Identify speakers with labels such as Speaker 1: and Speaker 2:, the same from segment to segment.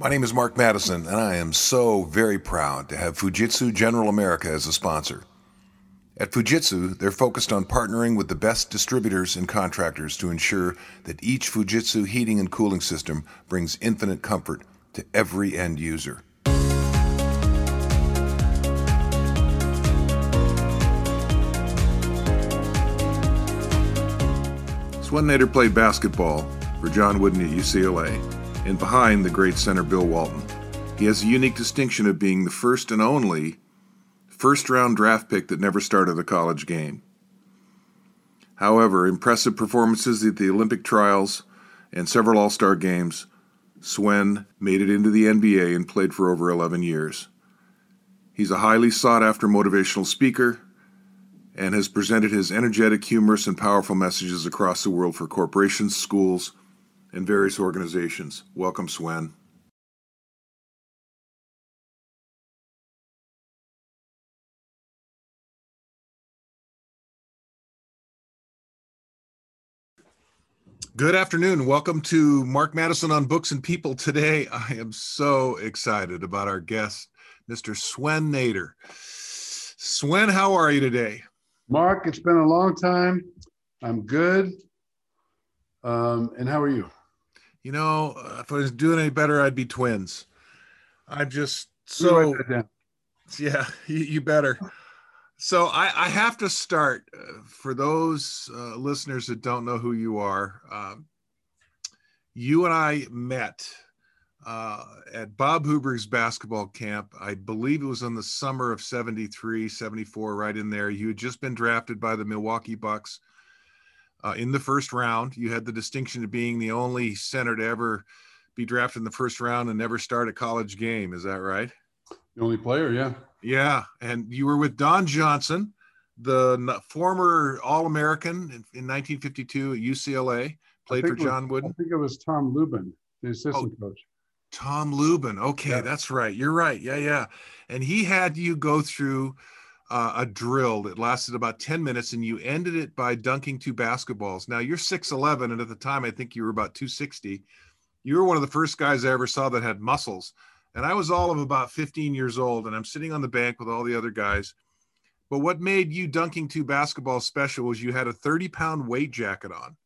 Speaker 1: My name is Mark Madison, and I am so very proud to have Fujitsu General America as a sponsor. At Fujitsu, they're focused on partnering with the best distributors and contractors to ensure that each Fujitsu heating and cooling system brings infinite comfort to every end user. Swen Nater played basketball for John Wooden at UCLA, and behind the great center Bill Walton. He has the unique distinction of being the first and only first round draft pick that never started a college game. However, impressive performances at the Olympic trials and several All Star games, Swen made it into the NBA and played for over 11 years. He's a highly sought after motivational speaker and has presented his energetic, humorous, and powerful messages across the world for corporations, schools, and various organizations. Welcome, Swen. Good afternoon. Welcome to Mark Madison on Books and People. Today, I am so excited about our guest, Mr. Swen Nater. Swen, how are you today?
Speaker 2: Mark, it's been a long time. I'm good. Um, and how are you?
Speaker 1: You know, if I was doing any better, I'd be twins. I'm just so. Yeah, you, you, better. So I, I, have to start uh, for those uh, listeners that don't know who you are. Um, you and I met uh, at Bob Huber's basketball camp. I believe it was in the summer of 73, 74, right in there. You had just been drafted by the Milwaukee Bucks uh, in the first round. You had the distinction of being the only center to ever be drafted in the first round and never start a college game. Is that right?
Speaker 2: The only player, yeah.
Speaker 1: Yeah. And you were with Don Johnson, the former All American in, in, 1952 at UCLA, played for John
Speaker 2: was,
Speaker 1: Wooden.
Speaker 2: I think it was Tom Lubin, the assistant oh, coach.
Speaker 1: Tom Lubin. Okay, yeah. that's right. You're right. Yeah, yeah. And he had you go through uh, a drill that lasted about 10 minutes and you ended it by dunking two basketballs. Now you're 6'11, and at the time, I think you were about 260. You were one of the first guys I ever saw that had muscles. And I was all of about 15 years old, and I'm sitting on the bank with all the other guys. But what made you dunking two basketballs special was you had a 30 pound weight jacket on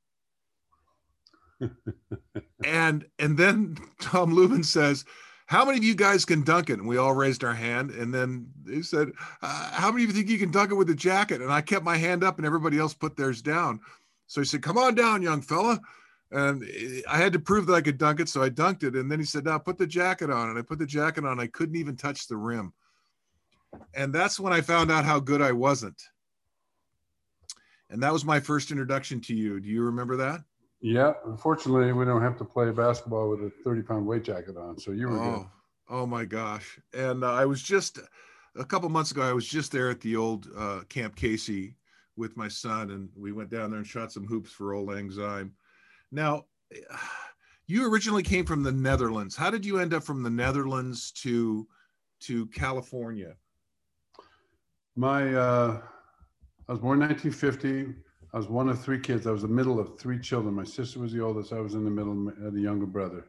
Speaker 1: and and then Tom Lubin says, "How many of you guys can dunk it?" And we all raised our hand. And then they said, uh, "How many of you think you can dunk it with a jacket?" And I kept my hand up, and everybody else put theirs down. So he said, "Come on down, young fella." And I had to prove that I could dunk it, so I dunked it. And then he said, "Now put the jacket on." And I put the jacket on. I couldn't even touch the rim. And that's when I found out how good I wasn't. And that was my first introduction to you. Do you remember that?
Speaker 2: Yeah, unfortunately, we don't have to play basketball with a 30 pound weight jacket on. So you were
Speaker 1: oh,
Speaker 2: good.
Speaker 1: Oh my gosh. And uh, I was just a couple months ago, I was just there at the old uh, Camp Casey with my son, and we went down there and shot some hoops for Auld Lang Syne. Now, you originally came from the Netherlands. How did you end up from the Netherlands to to California?
Speaker 2: My uh, I was born in 1950 I was one of three kids. I was the middle of three children. My sister was the oldest. I was in the middle, uh, the younger brother.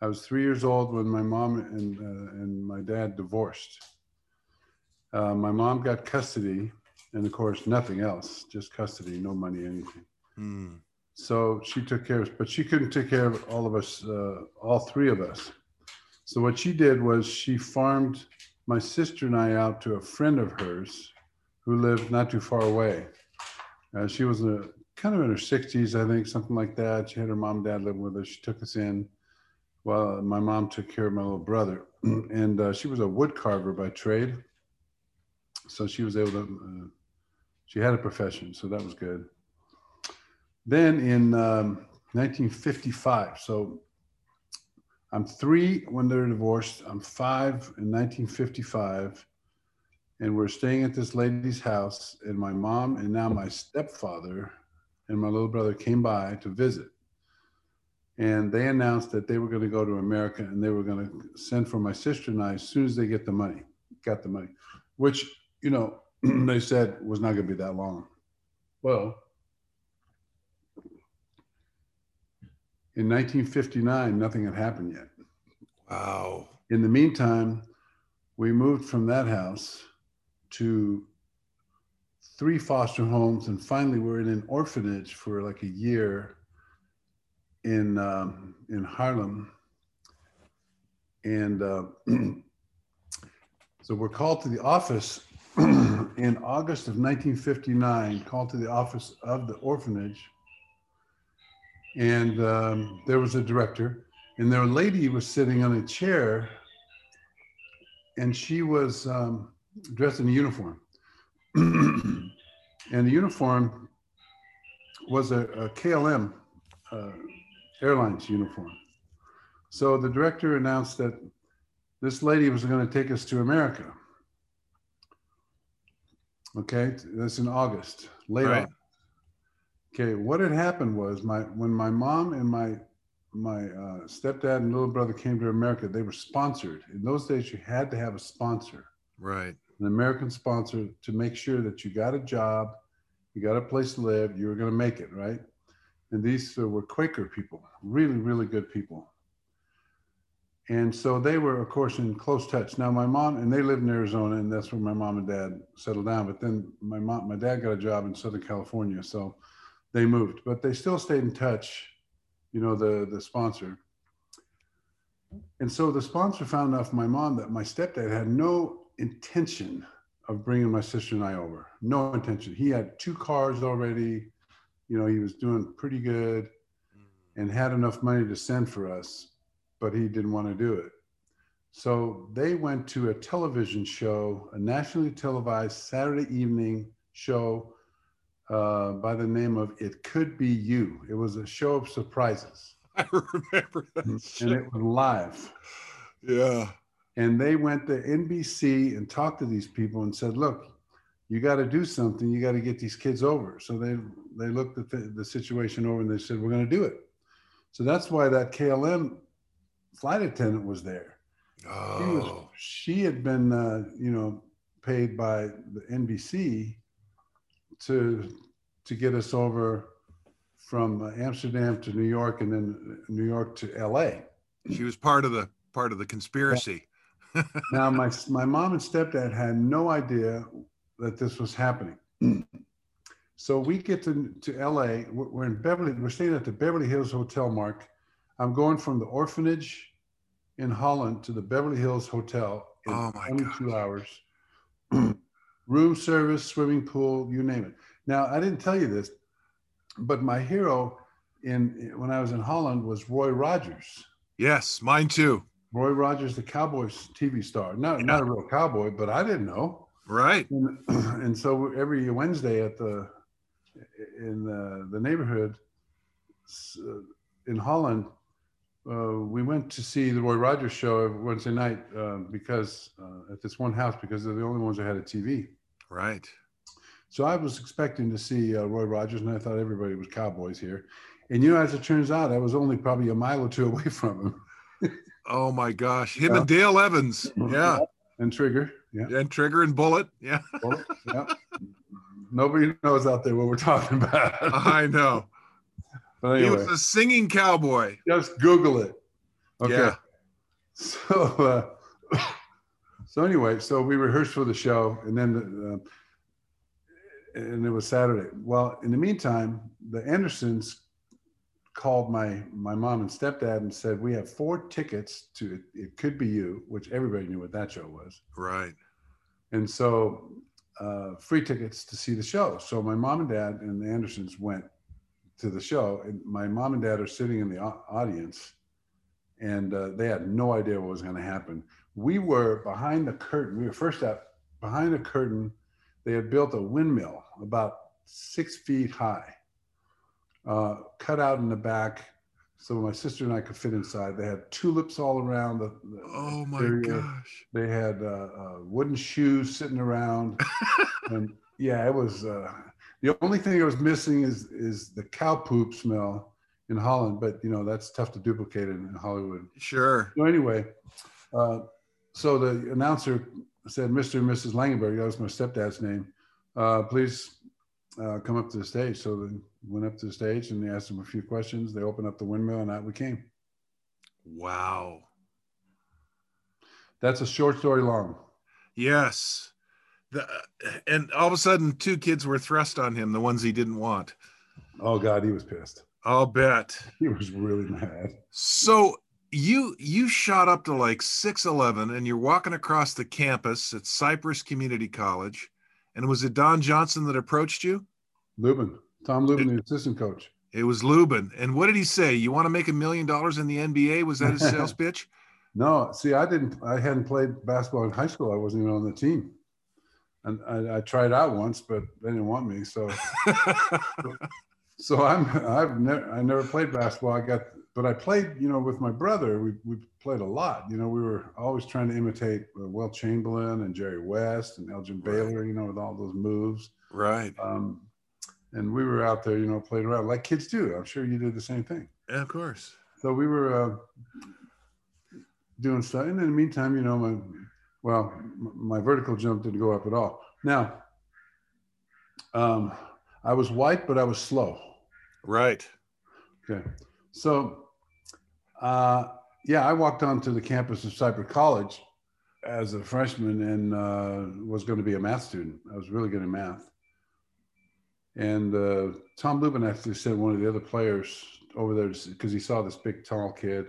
Speaker 2: I was three years old when my mom and, uh, and my dad divorced. Uh, my mom got custody, and of course, nothing else, just custody, no money, anything. Mm. So she took care of us, but she couldn't take care of all of us, uh, all three of us. So what she did was she farmed my sister and I out to a friend of hers who lived not too far away. Uh, she was a kind of in her 60s, I think, something like that. She had her mom and dad living with her. She took us in while my mom took care of my little brother. and uh, she was a wood carver by trade. So she was able to, uh, she had a profession. So that was good. Then in um, 1955, so I'm three when they're divorced. I'm five in 1955 and we're staying at this lady's house and my mom and now my stepfather and my little brother came by to visit. And they announced that they were going to go to america and they were going to send for my sister and i as soon as they get the money got the money which you know they said was not going to be that long. Well in 1959 nothing had happened yet.
Speaker 1: Wow.
Speaker 2: In the meantime, we moved from that house to three foster homes, and finally we're in an orphanage for like a year in um, in Haarlem. And uh, so we're called to the office in August of 1959, called to the office of the orphanage. And um, there was a director, and their lady was sitting on a chair, and she was um, dressed in a uniform. and the uniform was a, a KLM uh, Airlines uniform. So the director announced that this lady was going to take us to America. Okay, that's in August, late
Speaker 1: Right.
Speaker 2: August. Okay, what had happened was my when my mom and my my uh, stepdad and little brother came to America, they were sponsored. In those days, you had to have a sponsor
Speaker 1: Right.
Speaker 2: An American sponsor to make sure that you got a job, you got a place to live, you were going to make it, right? And these uh, were Quaker people, really, really good people. And so they were, of course, in close touch. Now, my mom and they lived in Arizona, and that's where my mom and dad settled down. But then my mom, my dad got a job in Southern California, so they moved. But they still stayed in touch. You know, the the sponsor. And so the sponsor found out from my mom that my stepdad had no intention of bringing my sister and I over. No intention. He had two cars already. You know, he was doing pretty good and had enough money to send for us, but he didn't want to do it. So they went to a television show, a nationally televised Saturday evening show uh, by the name of It Could Be You. It was a show of surprises,
Speaker 1: I remember that.
Speaker 2: and it was live.
Speaker 1: yeah.
Speaker 2: And they went to NBC and talked to these people and said, "Look, you got to do something. You got to get these kids over." So they they looked at the, the situation over and they said, "We're going to do it." So that's why that KLM flight attendant was there. She, was,
Speaker 1: Oh.
Speaker 2: she had been, uh, you know, paid by the NBC to to get us over from uh, Amsterdam to New York and then New York to LA.
Speaker 1: She was part of the part of the conspiracy.
Speaker 2: Now, my my mom and stepdad had no idea that this was happening. so we get to, to LA. We're in Beverly. We're staying at the Beverly Hills Hotel. Mark, I'm going from the orphanage in Holland to the Beverly Hills Hotel in
Speaker 1: Oh, my
Speaker 2: 22 hours. Room service, swimming pool, you name it. Now, I didn't tell you this, but my hero in when I was in Holland was Roy Rogers.
Speaker 1: Yes, mine too.
Speaker 2: Roy Rogers, the Cowboys TV star. Not not a real cowboy, but I didn't know.
Speaker 1: Right.
Speaker 2: And, and so every Wednesday at the in the, the neighborhood uh, in Holland, uh, we went to see the Roy Rogers show every Wednesday night uh, because uh, at this one house because they're the only ones that had a TV.
Speaker 1: Right.
Speaker 2: So I was expecting to see uh, Roy Rogers, and I thought everybody was Cowboys here. And you know, as it turns out, I was only probably a mile or two away from him.
Speaker 1: Oh my gosh. Him
Speaker 2: Yeah.
Speaker 1: and Dale Evans. Yeah.
Speaker 2: And Trigger, yeah.
Speaker 1: And Trigger and Bullet. Yeah.
Speaker 2: Well, yeah. Nobody knows out there what we're talking about.
Speaker 1: I know.
Speaker 2: but
Speaker 1: He was a singing cowboy.
Speaker 2: just Google it. Okay.
Speaker 1: Yeah.
Speaker 2: So, uh, so anyway, so we rehearsed for the show, and then, uh, and it was Saturday. Well, in the meantime, the Andersons called my my mom and stepdad and said we have four tickets to it, it could be you, which everybody knew what that show was.
Speaker 1: Right.
Speaker 2: And so, uh, free tickets to see the show. So my mom and dad and the Andersons went to the show, and my mom and dad are sitting in the audience, and uh, they had no idea what was going to happen. We were behind the curtain. We were first up behind the curtain. They had built a windmill about six feet high, uh, cut out in the back, so my sister and I could fit inside. They had tulips all around the. the
Speaker 1: Oh my
Speaker 2: exterior.
Speaker 1: gosh.
Speaker 2: They had uh, uh, wooden shoes sitting around, and yeah, it was. Uh, the only thing that was missing is is the cow poop smell in Holland, but you know that's tough to duplicate in, in Hollywood.
Speaker 1: Sure.
Speaker 2: So anyway, uh, so the announcer said, "Mr. and Mrs. Langenberg, that was my stepdad's name. Uh, please uh, come up to the stage." So they went up to the stage and they asked them a few questions. They opened up the windmill, and out we came.
Speaker 1: Wow.
Speaker 2: That's a short story long.
Speaker 1: Yes. The, and all of a sudden, two kids were thrust on him, the ones he didn't want.
Speaker 2: Oh God, he was pissed.
Speaker 1: I'll bet.
Speaker 2: He was really mad.
Speaker 1: So you you shot up to like 6'11 and you're walking across the campus at Cypress Community College. And was it Don Johnson that approached you?
Speaker 2: Lubin, Tom Lubin, the assistant coach.
Speaker 1: It was Lubin. And what did he say? You want to make a million dollars in the NBA? Was that his sales pitch?
Speaker 2: No, see, I didn't. I hadn't played basketball in high school. I wasn't even on the team, and I, I tried out once, but they didn't want me. So, so I'm. I've never. I never played basketball. I got, but I played. You know, with my brother, we we played a lot. You know, we were always trying to imitate uh, Wilt Chamberlain and Jerry West and Elgin
Speaker 1: Right.
Speaker 2: Baylor. You know, with all those moves.
Speaker 1: right.
Speaker 2: Um, and we were out there, you know, playing around like kids do. I'm sure you did the same thing.
Speaker 1: Yeah, of course.
Speaker 2: So we were uh, doing stuff. And in the meantime, you know, my well, my vertical jump didn't go up at all. Now, um, I was white, but I was slow.
Speaker 1: Right.
Speaker 2: Okay. So, uh, yeah, I walked onto the campus of Cypress College as a freshman and uh, was going to be a math student. I was really good in math. And uh, Tom Lubin actually sent one of the other players over there because he saw this big, tall kid,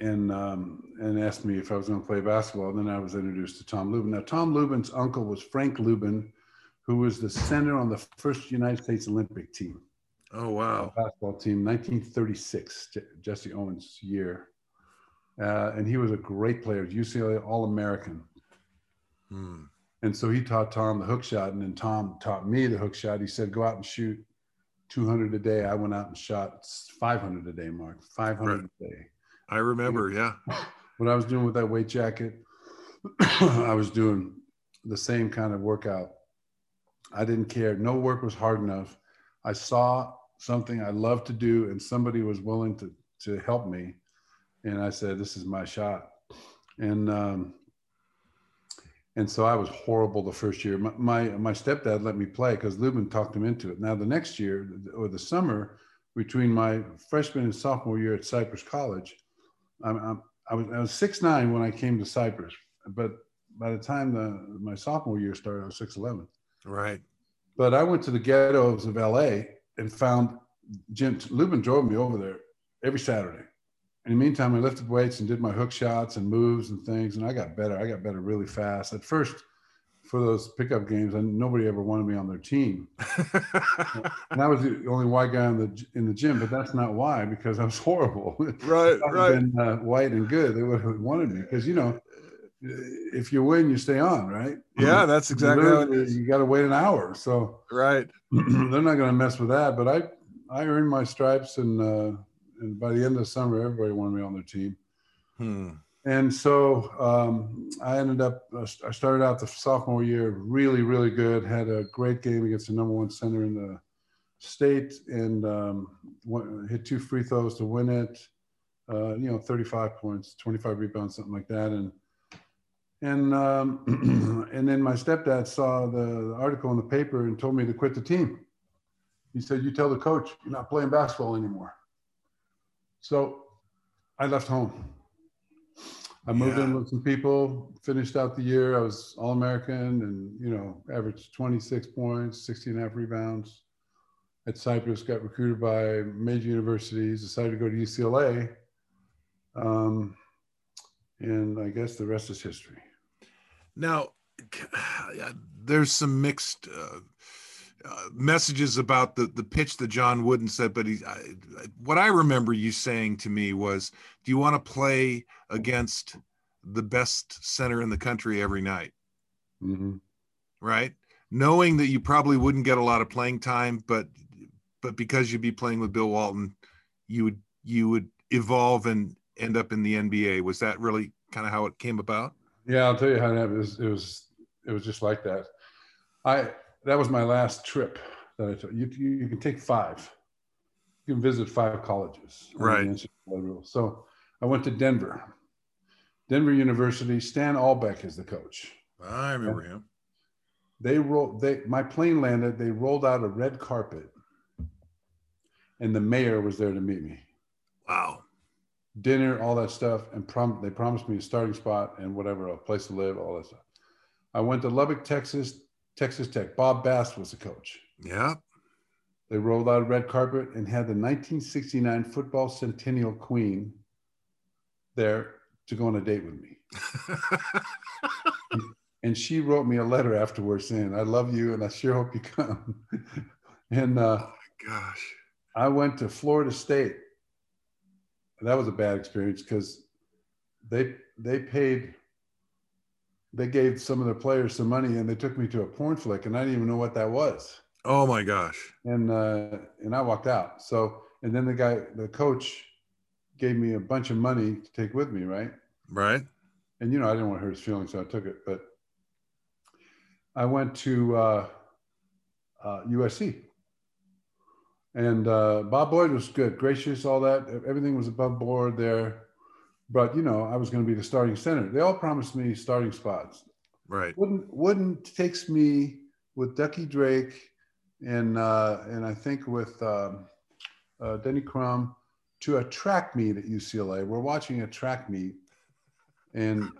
Speaker 2: and um, and asked me if I was going to play basketball. And then I was introduced to Tom Lubin. Now, Tom Lubin's uncle was Frank Lubin, who was the center on the first United States Olympic team
Speaker 1: Oh wow.
Speaker 2: basketball team, 1936, Je- Jesse Owens' year. Uh, and he was a great player, UCLA All American.
Speaker 1: Hmm.
Speaker 2: And so he taught Tom the hook shot, and then Tom taught me the hook shot. He said, "Go out and shoot 200 a day." I went out and shot 500 a day, Mark, 500 a day.
Speaker 1: I remember. Yeah.
Speaker 2: What I was doing with that weight jacket, I was doing the same kind of workout. I didn't care. No work was hard enough. I saw something I love to do, and somebody was willing to to help me, and I said, "This is my shot." And um, and so I was horrible the first year. My my, my stepdad let me play because Lubin talked him into it. Now the next year or the summer between my freshman and sophomore year at Cypress College, I'm, I'm, I was I was six nine when I came to Cypress, but by the time the my sophomore year started, I was six eleven.
Speaker 1: Right.
Speaker 2: But I went to the ghettos of LA and found Jim Lubin drove me over there every Saturday. In the meantime, I lifted weights and did my hook shots and moves and things, and I got better. I got better really fast. At first, for those pickup games, and nobody ever wanted me on their team. And I was the only white guy in the in the gym, but that's not why, because I was horrible.
Speaker 1: right. Right.
Speaker 2: been uh, white and good, they would have wanted me because you know, if you win, you stay on, right?
Speaker 1: Yeah, that's exactly how it is.
Speaker 2: You got to wait an hour, so
Speaker 1: Right.
Speaker 2: they're not going to mess with that. But I, I earned my stripes, and uh, and by the end of the summer, everybody wanted me on their team.
Speaker 1: Hmm.
Speaker 2: And so um, I ended up. uh, I started out the sophomore year really, really good. Had a great game against the number one center in the state, and um, won- hit two free throws to win it. Uh, you know, 35 points, 25 rebounds, something like that, and and um, and then my stepdad saw the article in the paper and told me to quit the team. He said, "You tell the coach you're not playing basketball anymore." So I left home. I moved in with some people, finished out the year. I was All American and, you know, averaged 26 points, 16 and a half rebounds. At Cypress, got recruited by major universities, decided to go to UCLA. Um, and I guess the rest is history.
Speaker 1: Now, there's some mixed uh, uh, messages about the the pitch that John Wooden said, but he, I, what I remember you saying to me was, "Do you want to play against the best center in the country every night?"
Speaker 2: hmm
Speaker 1: Right, knowing that you probably wouldn't get a lot of playing time, but but because you'd be playing with Bill Walton, you would you would evolve and end up in the NBA. Was that really kind of how it came about?
Speaker 2: Yeah, I'll tell you how that was. It was it was just like that. I that was my last trip that I took. You you, you can take five. You can visit five colleges.
Speaker 1: Right.
Speaker 2: So I went to Denver. Denver University. Stan Albeck is the coach.
Speaker 1: I remember him.
Speaker 2: They rolled. They my plane landed. They rolled out a red carpet, and the mayor was there to meet me.
Speaker 1: Wow.
Speaker 2: Dinner, all that stuff, and prom- they promised me a starting spot and whatever, a place to live, all that stuff. I went to Lubbock, Texas, Texas Tech. Bob Bass was the coach.
Speaker 1: Yeah.
Speaker 2: They rolled out a red carpet and had the 1969 football centennial queen there to go on a date with me. and she wrote me a letter afterwards saying, I love you and I sure hope you come. and uh,
Speaker 1: oh my gosh.
Speaker 2: I went to Florida State. That was a bad experience because they they paid they gave some of their players some money and they took me to a porn flick and I didn't even know what that was.
Speaker 1: Oh my gosh.
Speaker 2: And uh, and I walked out. So and then the guy, the coach, gave me a bunch of money to take with me, right?
Speaker 1: Right.
Speaker 2: And you know, I didn't want to hurt his feelings, so I took it. But I went to uh, uh, USC, and uh, Bob Boyd was good, gracious, all that. Everything was above board there. But you know, I was going to be the starting center. They all promised me starting spots.
Speaker 1: Right.
Speaker 2: Wooden Wooden takes me with Ducky Drake and uh, and I think with um, uh, Denny Crum to a track meet at UCLA. We're watching a track meet, and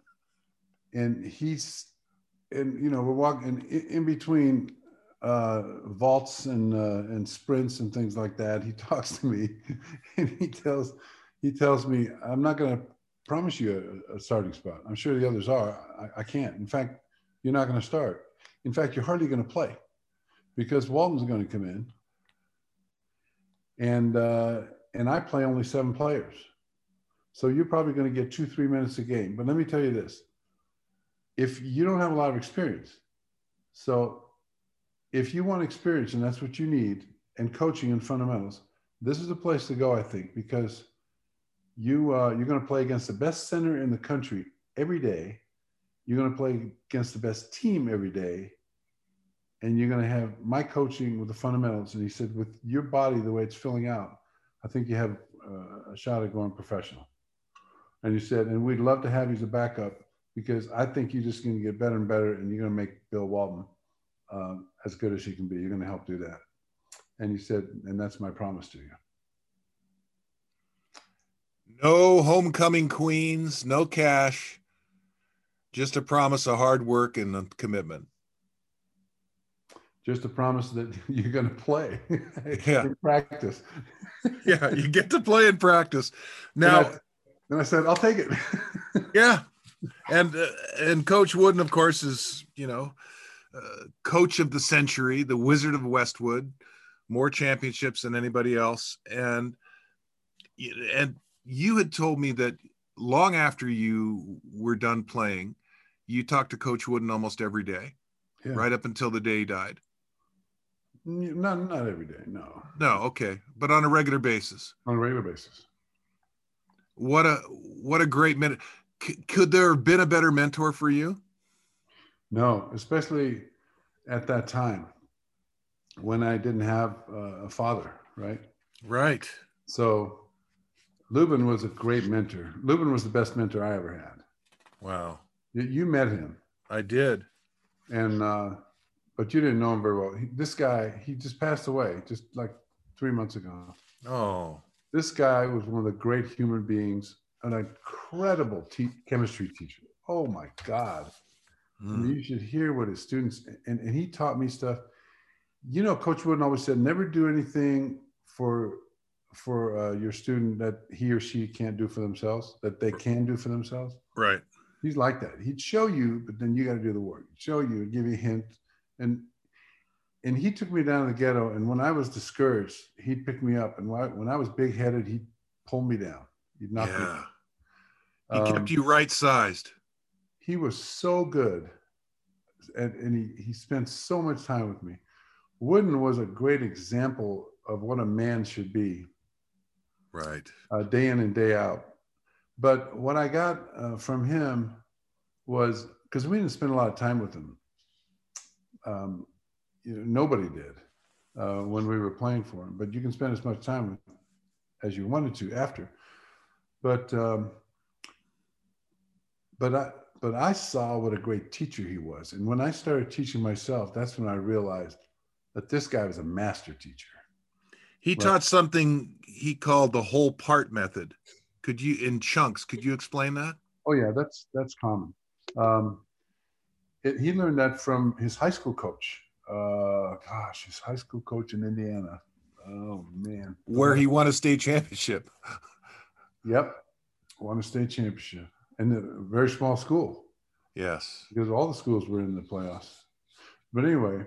Speaker 2: and he's and you know we're walking in, in between uh, vaults and uh, and sprints and things like that. He talks to me, and he tells he tells me I'm not going to promise you a, a, starting spot. I'm sure the others are. I, I can't. In fact, you're not going to start. In fact, you're hardly going to play because Walton's going to come in, and uh, and I play only seven players, so you're probably going to get two three minutes a game. But let me tell you this: if you don't have a lot of experience, so if you want experience and that's what you need, and coaching and fundamentals, this is the place to go, I think, because you uh, you're going to play against the best center in the country every day. You're going to play against the best team every day and you're going to have my coaching with the fundamentals. And he said, with your body the way it's filling out, I think you have uh, a shot at going professional. And he said, and we'd love to have you as a backup because I think you're just going to get better and better, and you're going to make Bill Walton um, as good as he can be. You're going to help do that. And he said, and that's my promise to you.
Speaker 1: No homecoming queens, no cash, just a promise of hard work and a commitment
Speaker 2: just a promise that you're going to play
Speaker 1: yeah.
Speaker 2: practice.
Speaker 1: yeah, you get to play in practice. Now, and
Speaker 2: I, and I said, I'll take it.
Speaker 1: yeah, and uh, and Coach Wooden, of course, is you know, uh, coach of the century, the Wizard of Westwood, more championships than anybody else, and and you had told me that long after you were done playing, you talked to Coach Wooden almost every day, yeah. right up until the day he died.
Speaker 2: Not not every day, no.
Speaker 1: No, okay, but on a regular basis.
Speaker 2: On a regular basis.
Speaker 1: What a what a great minute. C- could there have been a better mentor for you?
Speaker 2: No, especially at that time when I didn't have uh, a father, right?
Speaker 1: Right.
Speaker 2: So Lubin was a great mentor. Lubin was the best mentor I ever had.
Speaker 1: Wow.
Speaker 2: You, you met him.
Speaker 1: I did.
Speaker 2: And uh, but you didn't know him very well. He, this guy, he just passed away just like three months ago.
Speaker 1: Oh.
Speaker 2: This guy was one of the great human beings, an incredible te- chemistry teacher. Oh my God. Mm. I mean, you should hear what his students, and, and he taught me stuff. You know, Coach Wooden always said, never do anything for for uh, your student that he or she can't do for themselves, that they can do for themselves.
Speaker 1: Right.
Speaker 2: He's like that. He'd show you, but then you got to do the work. He'd show you, give you a hint, and and he took me down to the ghetto. And when I was discouraged, he'd pick me up. And when I was big headed, he'd pull me down. He'd knock yeah. me down.
Speaker 1: He um, kept you right sized.
Speaker 2: He was so good. And, and he, he spent so much time with me. Wooden was a great example of what a man should be.
Speaker 1: Right.
Speaker 2: Uh, day in and day out. But what I got uh, from him was because we didn't spend a lot of time with him um, you know, nobody did uh, when we were playing for him. But you can spend as much time with, as you wanted to after. But um, but I but I saw what a great teacher he was, and when I started teaching myself, that's when I realized that this guy was a master teacher.
Speaker 1: He right? taught something he called the whole part method. Could you in chunks? Could you explain that?
Speaker 2: Oh yeah, that's that's common. Um, it, he learned that from his high school coach. Uh, gosh, his high school coach in Indiana. Oh man,
Speaker 1: where he won a state championship.
Speaker 2: Yep, won a state championship in a very small school.
Speaker 1: Yes,
Speaker 2: because all the schools were in the playoffs. But anyway,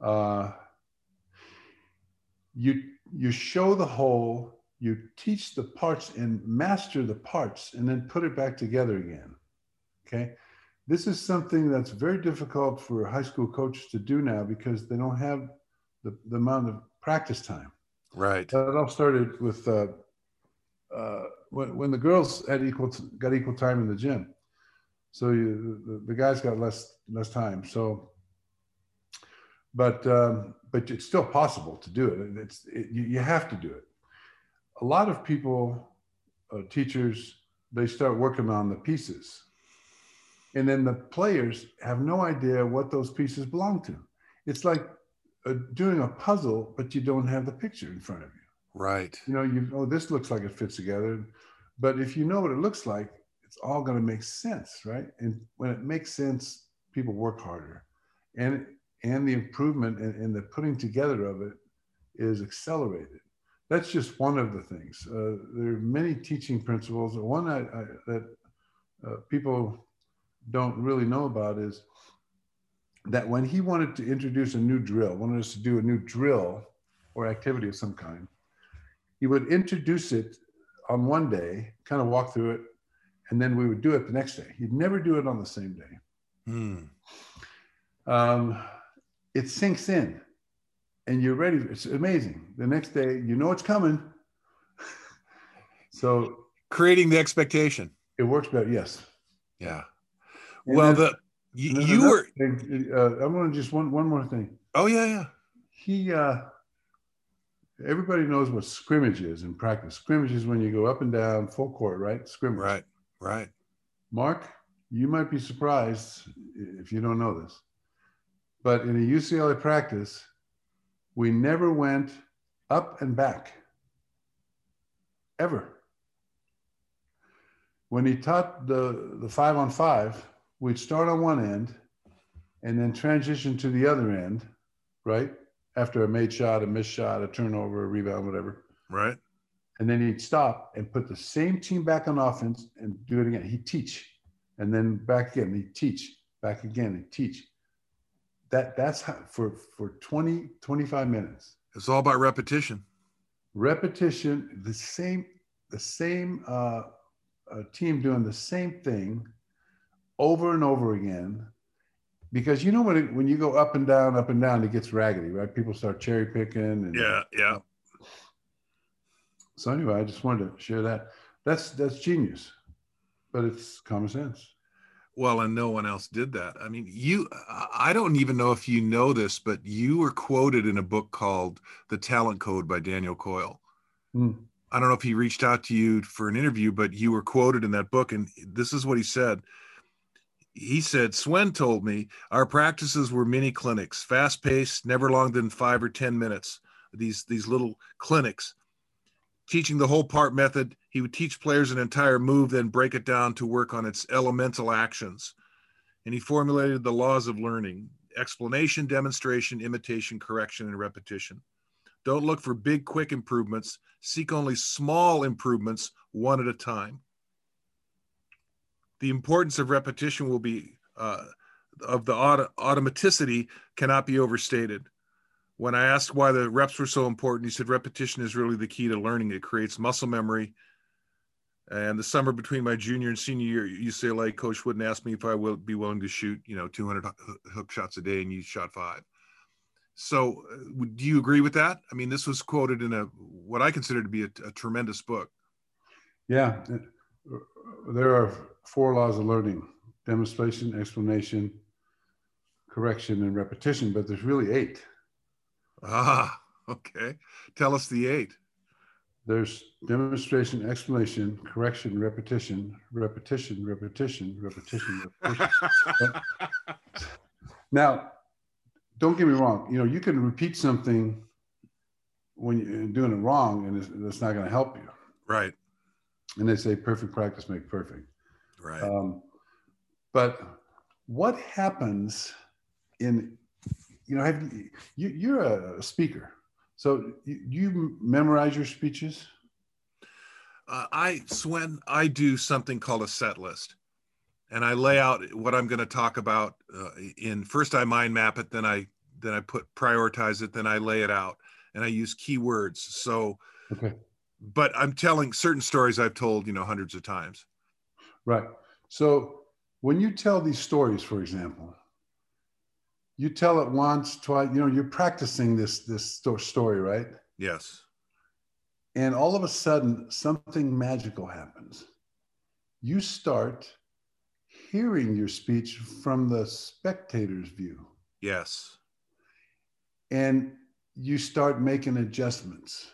Speaker 2: uh, you you show the whole, you teach the parts and master the parts, and then put it back together again. Okay, this is something that's very difficult for high school coaches to do now because they don't have the, the amount of practice time.
Speaker 1: Right.
Speaker 2: That all started with uh, uh, when, when the girls had equal got equal time in the gym, so you, the, the guys got less less time. So, but um, but it's still possible to do it. It's it, you, you have to do it. A lot of people, uh, teachers, they start working on the pieces, and then the players have no idea what those pieces belong to. It's like uh, doing a puzzle, but you don't have the picture in front of you.
Speaker 1: Right.
Speaker 2: You know, you oh, this looks like it fits together, but if you know what it looks like, it's all going to make sense, right? And when it makes sense, people work harder, and and the improvement and, and the putting together of it is accelerated. That's just one of the things. Uh, there are many teaching principles. One I, I, that uh, people don't really know about is that when he wanted to introduce a new drill, wanted us to do a new drill or activity of some kind, he would introduce it on one day, kind of walk through it, and then we would do it the next day. He'd never do it on the same day.
Speaker 1: Hmm.
Speaker 2: Um, it sinks in, and you're ready. It's amazing. The next day, you know it's coming. so
Speaker 1: creating the expectation.
Speaker 2: It works better. Yes.
Speaker 1: Yeah. And well, then, the you, you were.
Speaker 2: Thing, uh, I'm going to just one one more thing.
Speaker 1: Oh yeah, yeah.
Speaker 2: He. uh everybody knows what scrimmage is in practice. Scrimmage is when you go up and down full court, right? Scrimmage.
Speaker 1: Right, right.
Speaker 2: Mark, you might be surprised if you don't know this, but in a UCLA practice, we never went up and back, ever. When he taught the, the five on five, we'd start on one end and then transition to the other end, right? After a made shot, a missed shot, a turnover, a rebound, whatever.
Speaker 1: Right.
Speaker 2: And then he'd stop and put the same team back on offense and do it again. He'd teach and then back again. He'd teach, back again, he'd teach. That that's how, for for 20, 25 minutes.
Speaker 1: It's all about repetition.
Speaker 2: Repetition, the same, the same uh, uh, team doing the same thing over and over again because you know when it, when you go up and down, up and down, it gets raggedy, right? People start cherry picking. And,
Speaker 1: yeah, yeah.
Speaker 2: So anyway, I just wanted to share that. That's that's genius, but it's common sense.
Speaker 1: Well, and no one else did that. I mean, you, I don't even know if you know this, but you were quoted in a book called The Talent Code by Daniel Coyle. Mm. I don't know if he reached out to you for an interview, but you were quoted in that book. And this is what he said he said, Swen told me our practices were mini clinics, fast paced, never longer than five or 10 minutes. These, these little clinics. Teaching the whole part method, he would teach players an entire move, then break it down to work on its elemental actions. And he formulated the laws of learning explanation, demonstration, imitation, correction, and repetition. Don't look for big, quick improvements. Seek only small improvements, one at a time the importance of repetition will be uh, of the auto- automaticity cannot be overstated. When I asked why the reps were so important, he said repetition is really the key to learning. It creates muscle memory. And the summer between my junior and senior year UCLA, Coach Wooden ask me if I would be willing to shoot, you know, 200 hook shots a day, and you shot five. So, uh, do you agree with that? I mean, this was quoted in a what I consider to be a, a tremendous book.
Speaker 2: Yeah, there are four laws of learning demonstration, explanation, correction, and repetition, but there's really eight.
Speaker 1: Ah, okay. Tell us the eight.
Speaker 2: There's demonstration, explanation, correction, repetition, repetition, repetition, repetition, repetition. now, don't get me wrong. You know, you can repeat something when you're doing it wrong, and it's, it's not going to help you.
Speaker 1: Right.
Speaker 2: And they say perfect practice make perfect.
Speaker 1: Right.
Speaker 2: Um, but what happens in, you know, have you, you you're a speaker, so you, you memorize your speeches?
Speaker 1: Uh, I Swen, I do something called a set list, and I lay out what I'm going to talk about. Uh, in first, I mind map it, then I then I put prioritize it, then I lay it out, and I use keywords. So,
Speaker 2: Okay.
Speaker 1: but I'm telling certain stories I've told, you know, hundreds of times.
Speaker 2: Right. So when you tell these stories, for example, you tell it once, twice, you know, you're practicing this this sto- story, right?
Speaker 1: Yes.
Speaker 2: And all of a sudden, something magical happens. You start hearing your speech from the spectator's view,
Speaker 1: Yes.
Speaker 2: and you start making adjustments,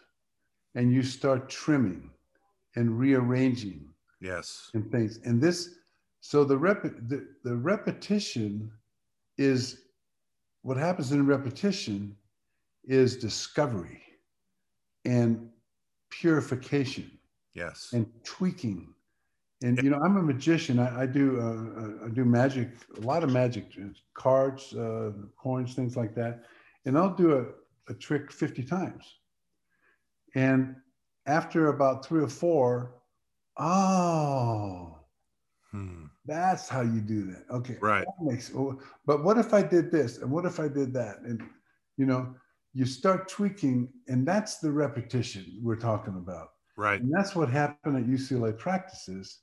Speaker 2: and you start trimming and rearranging
Speaker 1: Yes.
Speaker 2: and things. And this, so the rep, the, the repetition is what happens in repetition is discovery and purification
Speaker 1: Yes.
Speaker 2: and tweaking. And you know, I'm a magician. I, I do uh, I do magic, a lot of magic, uh, cards, uh, coins, things like that. And I'll do a, a trick 50 times. And after about three or four, oh,
Speaker 1: Hmm.
Speaker 2: that's how you do that. Okay.
Speaker 1: Right.
Speaker 2: That makes, oh, but what if I did this? And what if I did that? And, you know, you start tweaking, and that's the repetition we're talking about.
Speaker 1: Right.
Speaker 2: And that's what happened at UCLA practices,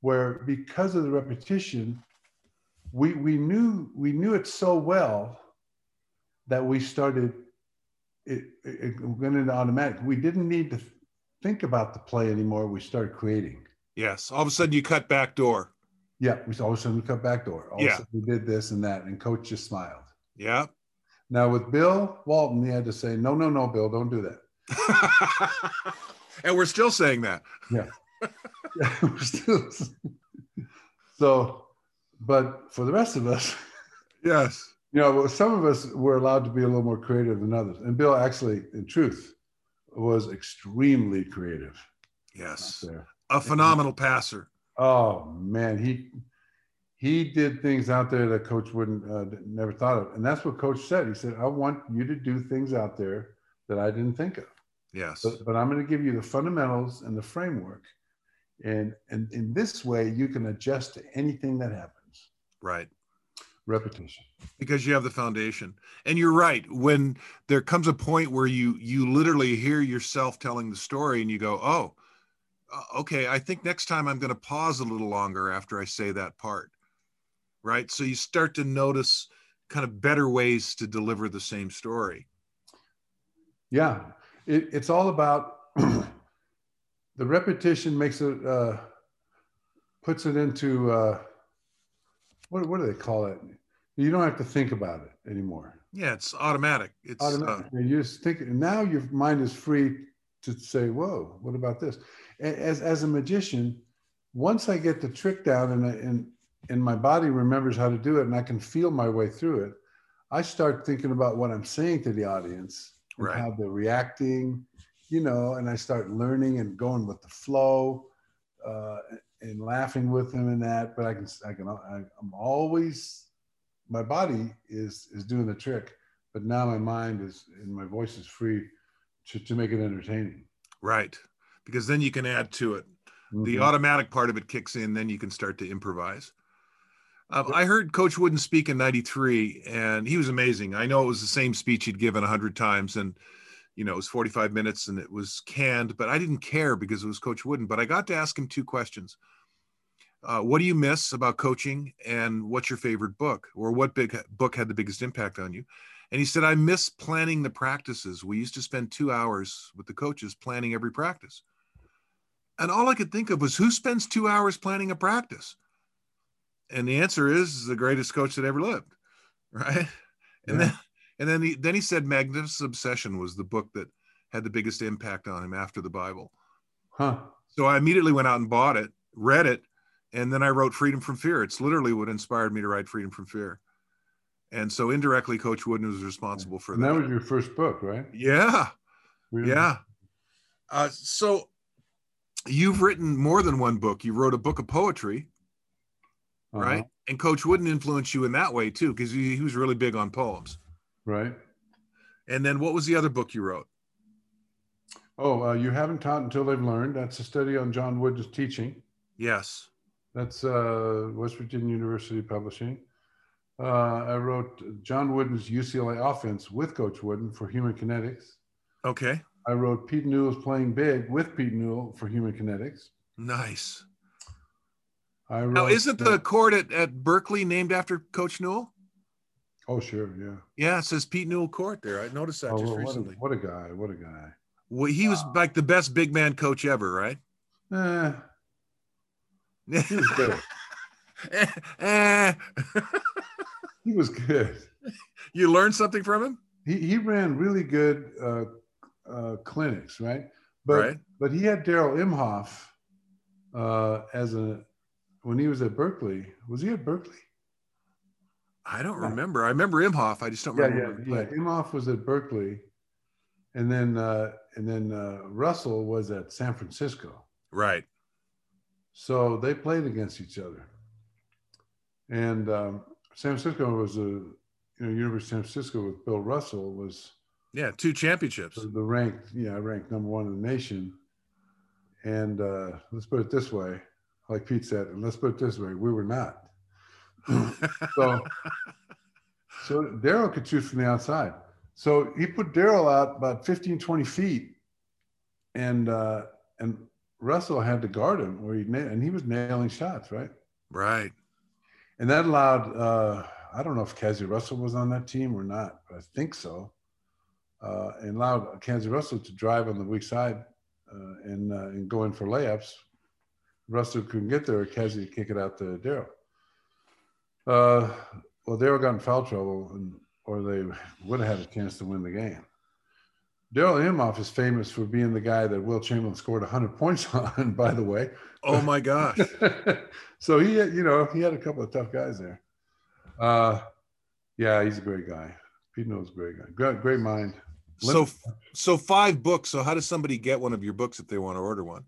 Speaker 2: where because of the repetition, we, we knew we knew it so well that we started it, it, it went into automatic. We didn't need to think about the play anymore. We started creating.
Speaker 1: Yes. All of a sudden, you cut back door.
Speaker 2: Yeah, we all of a sudden we cut back door. All
Speaker 1: Yeah.
Speaker 2: of a sudden we did this and that, and coach just smiled.
Speaker 1: Yeah.
Speaker 2: Now with Bill Walton, he had to say, no, no, no, Bill, don't do that.
Speaker 1: and we're still saying that.
Speaker 2: Yeah. We're still- so, but for the rest of us,
Speaker 1: Yes.
Speaker 2: you know, some of us were allowed to be a little more creative than others. And Bill actually, in truth, was extremely creative
Speaker 1: Yes. A phenomenal passer.
Speaker 2: Oh man, he he did things out there that coach wouldn't uh, never thought of, and that's what coach said. He said, "I want you to do things out there that I didn't think of,
Speaker 1: Yes.
Speaker 2: but, but I'm going to give you the fundamentals and the framework, and and in this way you can adjust to anything that happens.
Speaker 1: Right.
Speaker 2: Repetition.
Speaker 1: because you have the foundation. And you're right when there comes a point where you you literally hear yourself telling the story and you go oh uh, okay i think next time i'm going to pause a little longer after i say that part. Right? So you start to notice kind of better ways to deliver the same story.
Speaker 2: Yeah, it, it's all about the repetition makes it uh, puts it into uh, what what do they call it? You don't have to think about it anymore.
Speaker 1: yeah it's automatic it's uh,
Speaker 2: Automatic. you just think, now your mind is free to say, "Whoa, what about this?" As as a magician, once I get the trick down and I, and and my body remembers how to do it, and I can feel my way through it, I start thinking about what I'm saying to the audience and
Speaker 1: Right.
Speaker 2: how they're reacting, you know, and I start learning and going with the flow. Uh, and laughing with them and that, but I can, I can, I, I'm always, my body is is doing the trick, but now my mind is and my voice is free to, to make it entertaining.
Speaker 1: right. Because then you can add to it. The
Speaker 2: Mhm.
Speaker 1: automatic part of it kicks in then you can start to improvise. Um, i heard coach wooden speak in 93 and he was amazing. I know it was the same speech he'd given 100 times and you know it was 45 minutes and it was canned but i didn't care because it was coach wooden. But i got to ask him two questions uh, what do you miss about coaching and what's your favorite book or what big book had the biggest impact on you and he said i miss planning the practices we used to spend two hours with the coaches planning every practice and all I could think of was who spends two hours planning a practice? And the answer is the greatest coach that ever lived, right? And then and then he then he said Magnificent Obsession was the book that had the biggest impact on him after the Bible.
Speaker 2: Huh.
Speaker 1: So I immediately went out and bought it, read it, and then I wrote Freedom from Fear. It's literally what inspired me to write Freedom from Fear. And so indirectly, Coach Wooden was responsible for
Speaker 2: And
Speaker 1: that.
Speaker 2: that was your first book, right?
Speaker 1: yeah.
Speaker 2: Really?
Speaker 1: Yeah. Uh, so you've written more than one book. You wrote a book of poetry,
Speaker 2: Uh-huh.
Speaker 1: right? And Coach Wooden influenced you in that way too, because he, he was really big on poems.
Speaker 2: Right.
Speaker 1: And then what was the other book you wrote?
Speaker 2: Oh, uh, you haven't taught until they've learned. That's a study on John Wooden's teaching.
Speaker 1: Yes.
Speaker 2: That's uh, West Virginia University Publishing. Uh, I wrote John Wooden's UCLA offense with Coach Wooden for Human Kinetics.
Speaker 1: Okay.
Speaker 2: I wrote Pete Newell's Playing Big with Pete Newell for Human Kinetics.
Speaker 1: Nice.
Speaker 2: I wrote,
Speaker 1: Now, isn't the court at, at Berkeley named after Coach Newell?
Speaker 2: Oh, sure. Yeah.
Speaker 1: Yeah, it says Pete Newell Court there. I noticed that
Speaker 2: Oh,
Speaker 1: just
Speaker 2: well, what, a,
Speaker 1: recently.
Speaker 2: what a guy. What a guy.
Speaker 1: Well, he was like the best big man coach ever, right?
Speaker 2: Eh, he was good. He was good.
Speaker 1: you learned something from him?
Speaker 2: He, he ran really good uh, uh, clinics, right? But
Speaker 1: Right.
Speaker 2: but he had Darrall Imhoff uh, as a when he was at Berkeley. Was he at Berkeley?
Speaker 1: I don't
Speaker 2: Yeah.
Speaker 1: remember. I remember Imhoff. I just don't
Speaker 2: Yeah,
Speaker 1: remember.
Speaker 2: yeah, yeah. Imhoff was at Berkeley, and then uh, and then uh, Russell was at San Francisco.
Speaker 1: Right.
Speaker 2: So they played against each other. And um, San Francisco was a, you know, University of San Francisco with Bill Russell was
Speaker 1: Yeah, two championships.
Speaker 2: the ranked, yeah, ranked number one in the nation. And uh, let's put it this way, like Pete said, and let's put it this way, we were not. so, so Darrall could shoot from the outside. So he put Darrall out about 15, 20 feet, and uh, and Russell had to guard him, where he and he was nailing shots, right?
Speaker 1: right.
Speaker 2: And that allowed uh, I don't know if K.C. Russell was on that team or not, but I think so. Uh, and allowed K.C. Russell to drive on the weak side uh, and uh, and go in for layups. Russell couldn't get there. K.C. kick it out to Darrall. Uh, well, Darrall got in foul trouble, and or they would have had a chance to win the game. Darrall Imhoff is famous for being the guy that Wilt Chamberlain scored 100 points on, by the way.
Speaker 1: Oh my gosh.
Speaker 2: so he, had, you know, he had a couple of tough guys there. Uh, yeah, he's a great guy. Pete knows a great guy. Great, great mind.
Speaker 1: so so five books. So how does somebody get one of your books if they want to order one?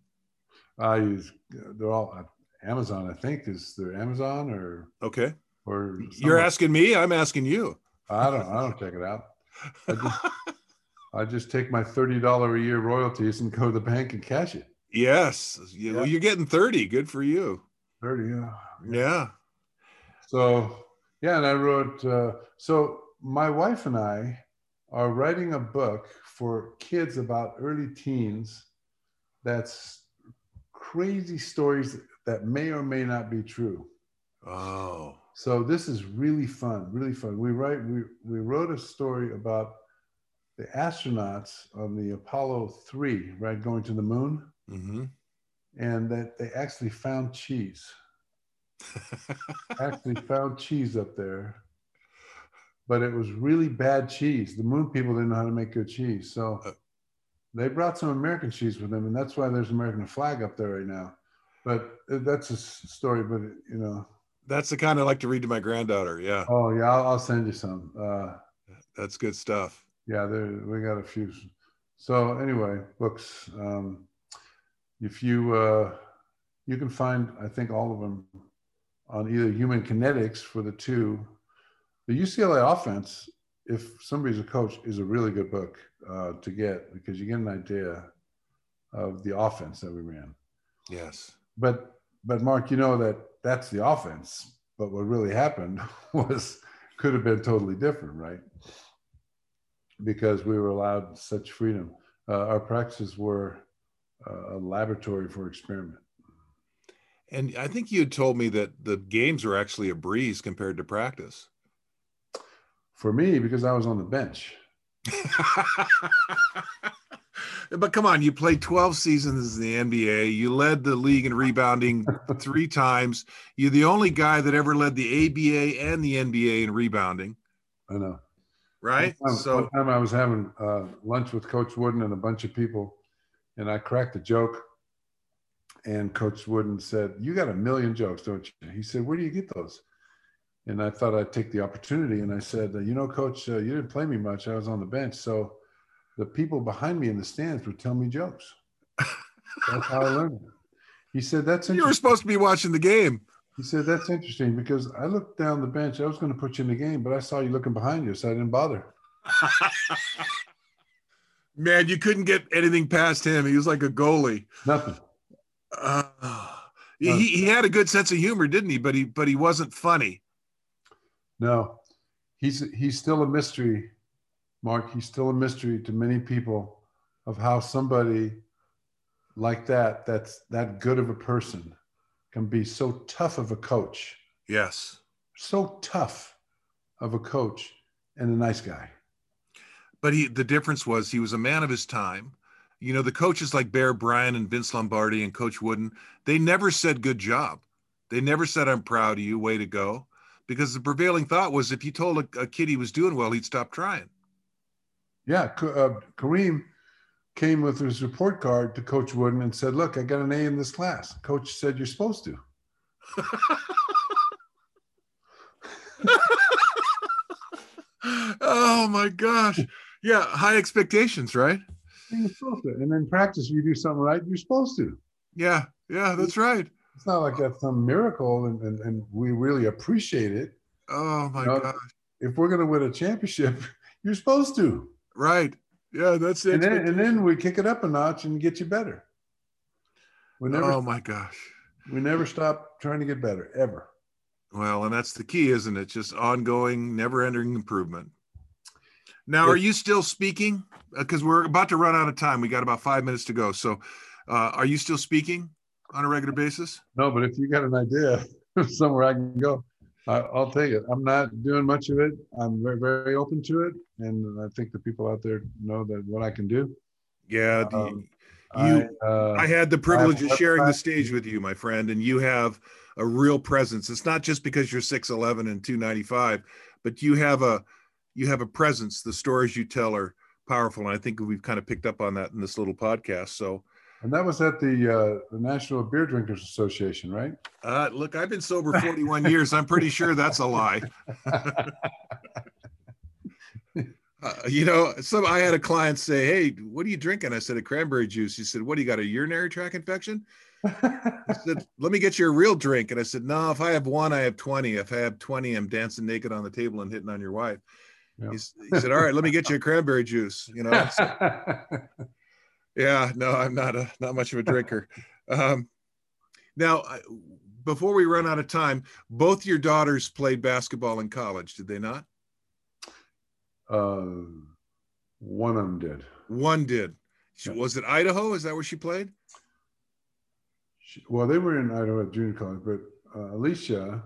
Speaker 2: I use they're all Amazon. I think is there Amazon or
Speaker 1: Okay.
Speaker 2: or
Speaker 1: You're asking me, I'm asking you.
Speaker 2: I don't. I don't check it out. I just, take my thirty dollar a year royalties and go to the bank and cash it.
Speaker 1: yes. You,
Speaker 2: Yeah.
Speaker 1: You're getting 30. Good for you.
Speaker 2: Thirty. Yeah.
Speaker 1: Yeah.
Speaker 2: So yeah, and I wrote. Uh, so my wife and I are writing a book for kids about early teens. That's crazy stories that may or may not be true.
Speaker 1: Oh.
Speaker 2: So this is really fun, really fun. We write. We we wrote a story about the astronauts on the Apollo three, right, going to the moon,
Speaker 1: hmm
Speaker 2: and that they actually found cheese. actually found cheese up there, but it was really bad cheese. The moon people didn't know how to make good cheese, so
Speaker 1: Uh.
Speaker 2: they brought some American cheese with them, and that's why there's an American flag up there right now. But that's a story. But you know,
Speaker 1: That's the kind I like to read to my granddaughter. Yeah.
Speaker 2: oh yeah, I'll, I'll send you some. Uh,
Speaker 1: That's good stuff.
Speaker 2: Yeah, there we got a few. So anyway, books. Um, if you uh, you can find, I think all of them on either Human Kinetics for the two. The UCLA offense, if somebody's a coach, is a really good book uh, to get because you get an idea of the offense that we ran.
Speaker 1: Yes.
Speaker 2: But but Mark, you know that that's the offense. But what really happened was could have been totally different, right? Because we were allowed such freedom. Uh, our practices were uh, a laboratory for experiment.
Speaker 1: And I think you had told me that the games were actually a breeze compared to practice.
Speaker 2: For me, because I was on the bench.
Speaker 1: but come on, you played 12 seasons in the NBA. You led the league in rebounding three times. You're the only guy that ever led the ABA and the NBA in rebounding,
Speaker 2: I know.
Speaker 1: Right?
Speaker 2: One time,
Speaker 1: So,
Speaker 2: one time I was having uh, lunch with Coach Wooden and a bunch of people, and I cracked a joke. And Coach Wooden said, "You got a million jokes, don't you?" He said, "Where do you get those?" And I thought I'd take the opportunity, and I said, "You know, Coach, uh, you didn't play me much. I was on the bench, so the people behind me in the stands would tell me jokes." That's how I learned it. He said, That's
Speaker 1: You were supposed to be watching the game.
Speaker 2: He said, That's interesting because I looked down the bench. I was going to put you in the game, but I saw you looking behind you, so I didn't bother.
Speaker 1: Man, you couldn't get anything past him. He was like a goalie.
Speaker 2: Nothing.
Speaker 1: Uh, he, he had a good sense of humor, didn't he? But he but he wasn't funny.
Speaker 2: No, he's he's still a mystery, Mark. He's still a mystery to many people of how somebody like that, that's that good of a person, can be so tough of a coach.
Speaker 1: Yes.
Speaker 2: So tough of a coach and a nice guy.
Speaker 1: But he the difference was he was a man of his time. You know, the coaches like Bear Bryant and Vince Lombardi and Coach Wooden, they never said good job. They never said I'm proud of you, way to go. Because the prevailing thought was if you told a, a kid he was doing well, he'd stop trying.
Speaker 2: Yeah, uh, Kareem came with his report card to Coach Wooden and said, "Look, I got an A in this class." Coach said, "You're supposed to."
Speaker 1: oh my gosh! Yeah, high expectations, right?
Speaker 2: You're supposed to. And in practice, you do something right, you're supposed to.
Speaker 1: Yeah, yeah, that's right.
Speaker 2: It's not like that's some miracle, and, and, and we really appreciate it.
Speaker 1: Oh my you know, gosh!
Speaker 2: If we're going to win a championship, you're supposed to.
Speaker 1: Right. Yeah, that's it.
Speaker 2: And then, and then we kick it up a notch and get you better.
Speaker 1: We never, oh my gosh.
Speaker 2: We never stop trying to get better, ever.
Speaker 1: Well, and that's the key, isn't it? Just ongoing, never ending improvement. Now, are you still speaking? Because uh, we're about to run out of time. We got about five minutes to go. So, uh, are you still speaking on a regular basis?
Speaker 2: No, but if you got an idea somewhere I can go, I, will take it. I'm not doing much of it. I'm very, very open to it, and I think the people out there know that what I can do.
Speaker 1: Yeah, um, you. I, uh, I, had the privilege of sharing the stage with you, my friend, and you have a real presence. It's not just because you're 6'11 and 295, but you have a you have a presence. The stories you tell are powerful, and I think we've kind of picked up on that in this little podcast. So.
Speaker 2: And that was at the uh, the National Beer Drinkers Association, right?
Speaker 1: Uh, look, I've been sober 41 years. I'm pretty sure that's a lie. Uh, you know, some I had a client say, "Hey, what are you drinking?" I said, "A cranberry juice." He said, "What do you got? A urinary tract infection?" I said, "Let me get you a real drink." And I said, "No, if I have one, I have 20. If I have 20, I'm dancing naked on the table and hitting on your wife." Yeah. He, he, said, "All right, let me get you a cranberry juice." You know. Yeah, no, I'm not a not much of a drinker. Um, now, before we run out of time, both your daughters played basketball in college, did they not?
Speaker 2: Uh, one of them did.
Speaker 1: One did. She, was it Idaho? Is that where she played?
Speaker 2: She, well, they were in Idaho at junior college, but uh, Alicia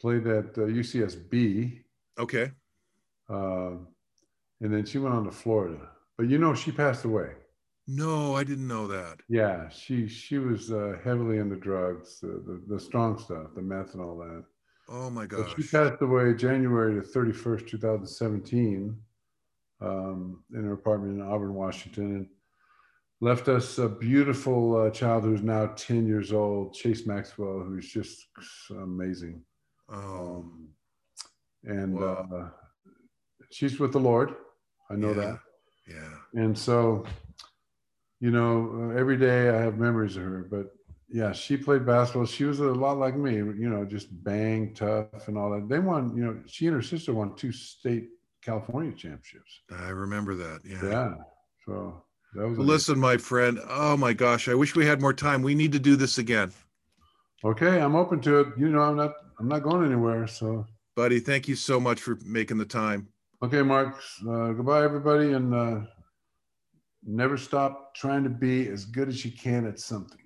Speaker 2: played at uh, UCSB.
Speaker 1: Okay.
Speaker 2: Uh, and then she went on to Florida. But you know, she passed away.
Speaker 1: No, I didn't know that.
Speaker 2: Yeah, she she was uh, heavily into drugs, uh, the the strong stuff, the meth and all that.
Speaker 1: Oh my gosh.
Speaker 2: she passed away January the thirty first, two thousand seventeen, um, in her apartment in Auburn, Washington, and left us a beautiful uh, child who's now ten years old, Chase Maxwell, who's just amazing.
Speaker 1: Oh.
Speaker 2: Um, and uh, she's with the Lord. I know
Speaker 1: yeah.
Speaker 2: that.
Speaker 1: Yeah.
Speaker 2: And so, you know, uh, every day I have memories of her. But yeah, she played basketball. She was a lot like me, you know, just bang, tough, and all that. They won, you know, she and her sister won two state California championships.
Speaker 1: I remember that. Yeah.
Speaker 2: Yeah. So that was.
Speaker 1: Listen, my friend. Oh my gosh, I wish we had more time. We need to do this again.
Speaker 2: Okay, I'm open to it. You know, I'm not. I'm not going anywhere. So.
Speaker 1: Buddy, thank you so much for making the time.
Speaker 2: Okay, Mark. Uh, goodbye, everybody, and uh, never stop trying to be as good as you can at something.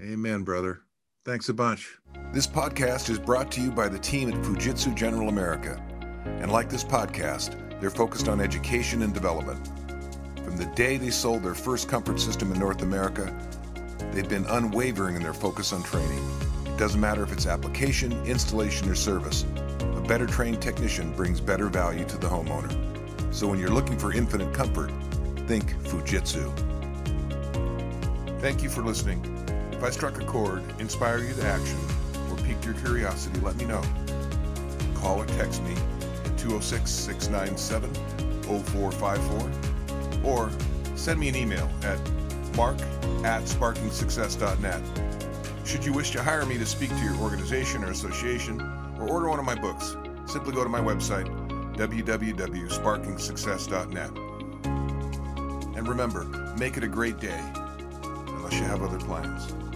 Speaker 1: Amen, brother. Thanks a bunch.
Speaker 3: This podcast is brought to you by the team at Fujitsu General America. And like this podcast, they're focused on education and development. From the day they sold their first comfort system in North America, they've been unwavering in their focus on training. It doesn't matter if it's application, installation, or service a better trained technician brings better value to the homeowner. So when you're looking for infinite comfort, Think Fujitsu. Thank you for listening. If I struck a chord, inspire you to action, or piqued your curiosity, let me know. Call or text me at 206 697 0454 or send me an email at
Speaker 1: mark at sparkingsuccess.net. Should you wish to hire me to speak to your organization or association or order one of my books, simply go to my website, www.sparkingsuccess.net. And remember, make it a great day, unless you have other plans.